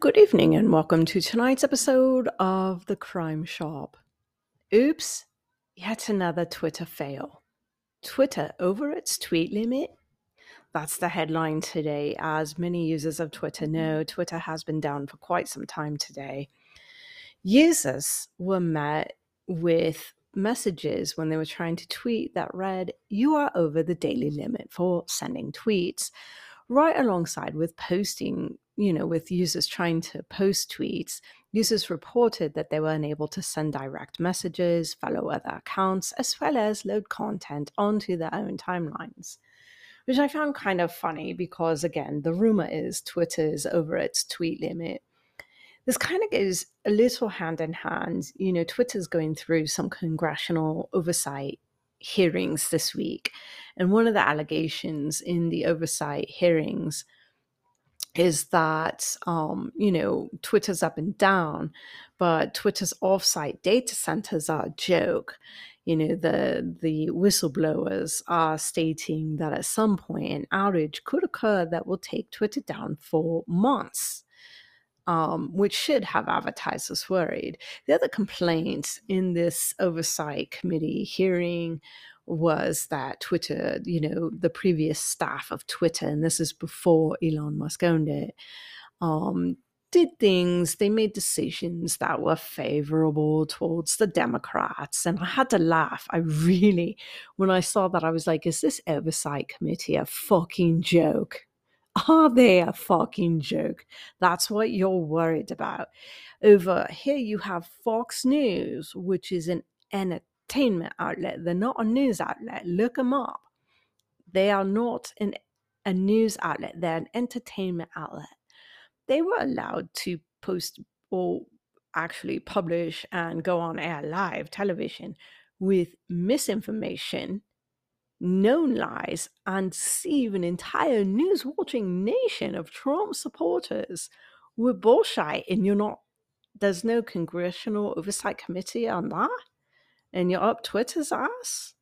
Good evening, and welcome to tonight's episode of The Crime Shop. Oops, yet another Twitter fail. Twitter over its tweet limit? That's the headline today. As many users of Twitter know, Twitter has been down for quite some time today. Users were met with messages when they were trying to tweet that read, You are over the daily limit for sending tweets, right alongside with posting you know, with users trying to post tweets, users reported that they were unable to send direct messages, follow other accounts, as well as load content onto their own timelines. Which I found kind of funny because, again, the rumor is Twitter is over its tweet limit. This kind of goes a little hand in hand. You know, Twitter's going through some congressional oversight hearings this week. And one of the allegations in the oversight hearings is that um, you know Twitter's up and down, but Twitter's offsite data centers are a joke. You know the the whistleblowers are stating that at some point an outage could occur that will take Twitter down for months. Um, which should have advertisers worried. The other complaints in this oversight committee hearing was that Twitter, you know, the previous staff of Twitter, and this is before Elon Musk owned it, um, did things, they made decisions that were favorable towards the Democrats. And I had to laugh. I really, when I saw that, I was like, is this oversight committee a fucking joke? Are they a fucking joke? That's what you're worried about. Over here, you have Fox News, which is an entertainment entertainment outlet. They're not a news outlet. Look them up. They are not an, a news outlet. They're an entertainment outlet. They were allowed to post or actually publish and go on air live television with misinformation, known lies, and deceive an entire news watching nation of Trump supporters with bullshit. And you're not, there's no congressional oversight committee on that and you're up Twitter's ass.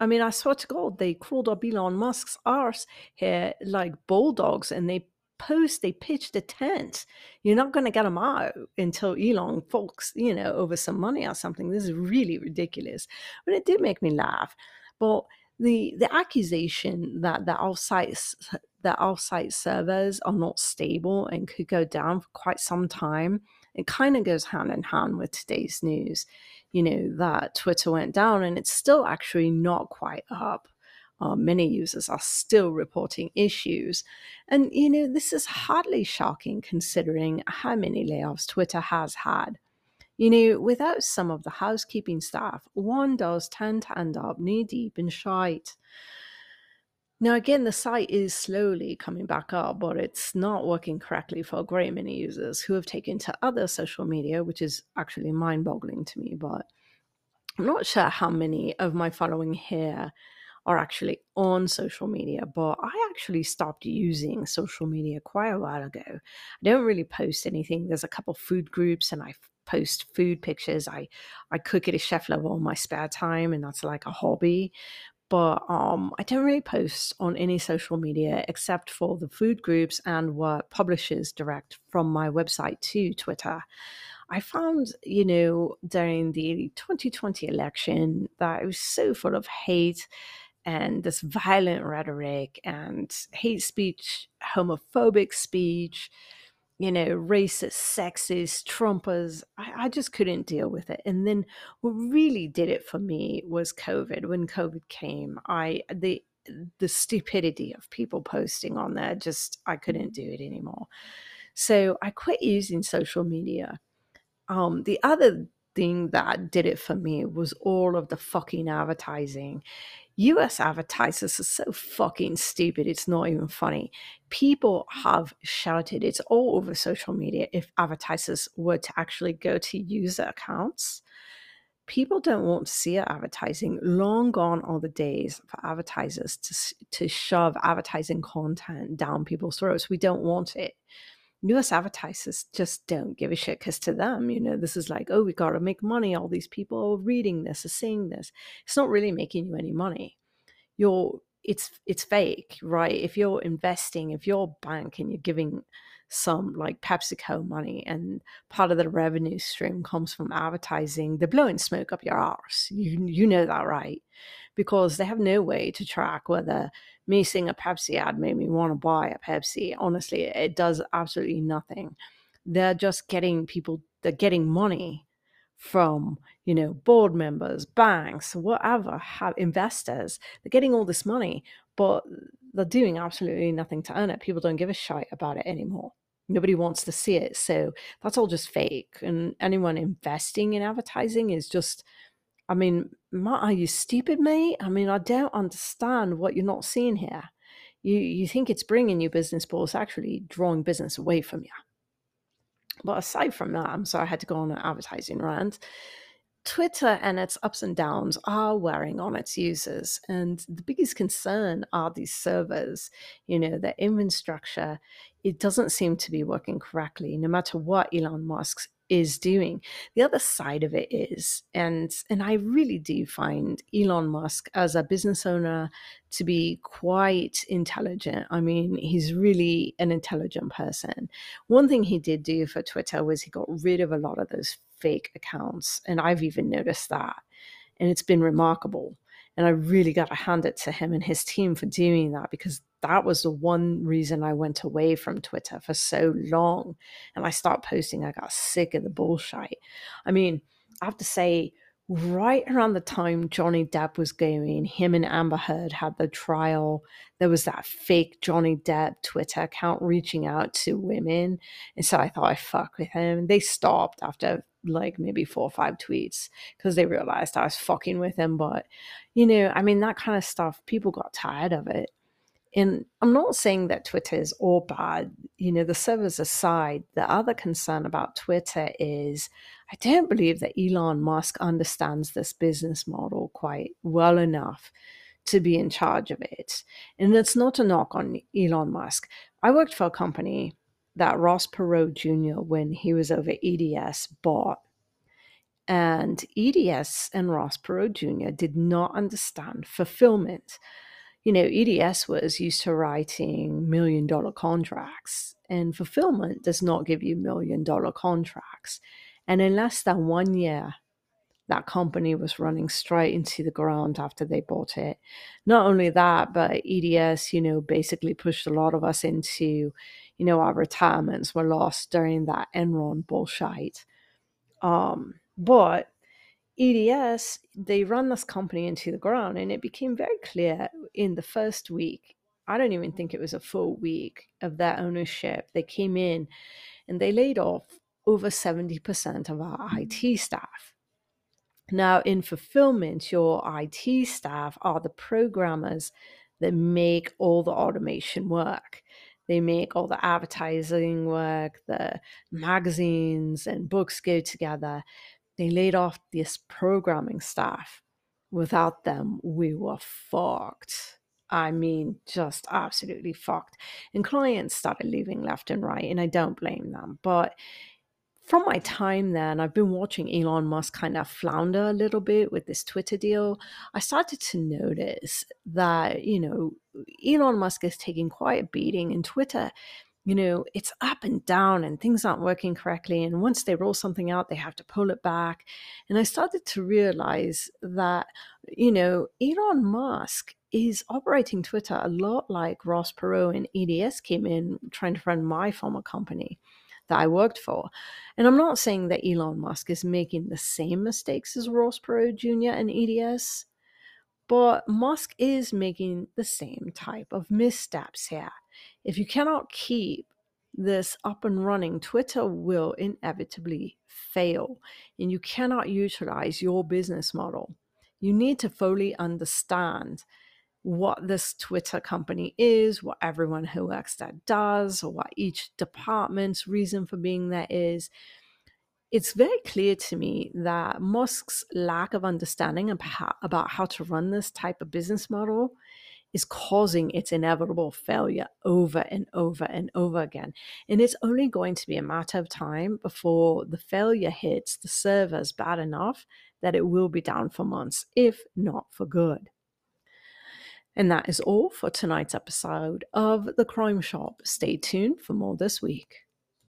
I mean, I swear to God, they crawled up Elon Musk's arse here like bulldogs and they post, they pitched a tent. You're not going to get them out until Elon folks, you know, over some money or something. This is really ridiculous. But it did make me laugh. But the the accusation that the offsite that offsite servers are not stable and could go down for quite some time, it kind of goes hand in hand with today's news you know, that Twitter went down and it's still actually not quite up. Uh, many users are still reporting issues. And, you know, this is hardly shocking considering how many layoffs Twitter has had. You know, without some of the housekeeping staff, one does tend to end up knee deep in shite. Now, again, the site is slowly coming back up, but it's not working correctly for a great many users who have taken to other social media, which is actually mind boggling to me. But I'm not sure how many of my following here are actually on social media, but I actually stopped using social media quite a while ago. I don't really post anything. There's a couple food groups and I post food pictures. I I cook at a chef level in my spare time and that's like a hobby but um, I don't really post on any social media except for the food groups and what publishers direct from my website to Twitter. I found, you know, during the 2020 election that it was so full of hate and this violent rhetoric and hate speech, homophobic speech, you know, racist, sexist, Trumpers. I, I, just couldn't deal with it. And then what really did it for me was COVID. When COVID came, I the the stupidity of people posting on there just I couldn't do it anymore. So I quit using social media. Um, the other thing that did it for me was all of the fucking advertising. US advertisers are so fucking stupid, it's not even funny. People have shouted, it's all over social media. If advertisers were to actually go to user accounts, people don't want to see advertising. Long gone are the days for advertisers to, to shove advertising content down people's throats. We don't want it. US advertisers just don't give a shit because to them, you know, this is like, oh, we got to make money. All these people are reading this, are seeing this. It's not really making you any money. You're it's it's fake, right? If you're investing, if you're a bank and you're giving some like PepsiCo money and part of the revenue stream comes from advertising, they're blowing smoke up your arse. You you know that, right? Because they have no way to track whether me seeing a Pepsi ad made me want to buy a Pepsi. Honestly, it does absolutely nothing. They're just getting people, they're getting money from you know board members banks whatever have investors. They're getting all this money but they're doing absolutely nothing to earn it. People don't give a shit about it anymore. Nobody wants to see it. So that's all just fake. And anyone investing in advertising is just i mean are you stupid mate i mean i don't understand what you're not seeing here you you think it's bringing you business but it's actually drawing business away from you but aside from that, I'm sorry I had to go on an advertising rant. Twitter and its ups and downs are wearing on its users. And the biggest concern are these servers. You know, their infrastructure, it doesn't seem to be working correctly, no matter what Elon Musk is doing. The other side of it is, and and I really do find Elon Musk as a business owner to be quite intelligent. I mean, he's really an intelligent person. One thing he did do for Twitter was he got rid of a lot of those fake accounts, and I've even noticed that. And it's been remarkable. And I really got to hand it to him and his team for doing that because that was the one reason I went away from Twitter for so long. And I stopped posting. I got sick of the bullshit. I mean, I have to say, right around the time Johnny Depp was going, him and Amber Heard had the trial. There was that fake Johnny Depp Twitter account reaching out to women. And so I thought I fuck with him. They stopped after like maybe four or five tweets because they realized I was fucking with him. But, you know, I mean, that kind of stuff, people got tired of it. And I'm not saying that Twitter is all bad. You know, the servers aside, the other concern about Twitter is I don't believe that Elon Musk understands this business model quite well enough to be in charge of it. And it's not a knock on Elon Musk. I worked for a company that Ross Perot Jr., when he was over EDS, bought. And EDS and Ross Perot Jr. did not understand fulfillment. You know, EDS was used to writing million dollar contracts, and fulfillment does not give you million dollar contracts. And in less than one year, that company was running straight into the ground after they bought it. Not only that, but EDS, you know, basically pushed a lot of us into, you know, our retirements were lost during that Enron bullshit. Um, but EDS, they run this company into the ground, and it became very clear in the first week. I don't even think it was a full week of their ownership. They came in and they laid off over 70% of our IT mm. staff. Now, in fulfillment, your IT staff are the programmers that make all the automation work. They make all the advertising work, the magazines and books go together. They laid off this programming staff. Without them, we were fucked. I mean, just absolutely fucked. And clients started leaving left and right, and I don't blame them. But from my time then, I've been watching Elon Musk kind of flounder a little bit with this Twitter deal. I started to notice that, you know, Elon Musk is taking quite a beating in Twitter. You know, it's up and down and things aren't working correctly. And once they roll something out, they have to pull it back. And I started to realize that, you know, Elon Musk is operating Twitter a lot like Ross Perot and EDS came in trying to run my former company that I worked for. And I'm not saying that Elon Musk is making the same mistakes as Ross Perot Jr. and EDS, but Musk is making the same type of missteps here. If you cannot keep this up and running, Twitter will inevitably fail, and you cannot utilize your business model. You need to fully understand what this Twitter company is, what everyone who works there does, or what each department's reason for being there is. It's very clear to me that Musk's lack of understanding about how to run this type of business model is causing its inevitable failure over and over and over again. And it's only going to be a matter of time before the failure hits the servers bad enough that it will be down for months, if not for good. And that is all for tonight's episode of The Crime Shop. Stay tuned for more this week.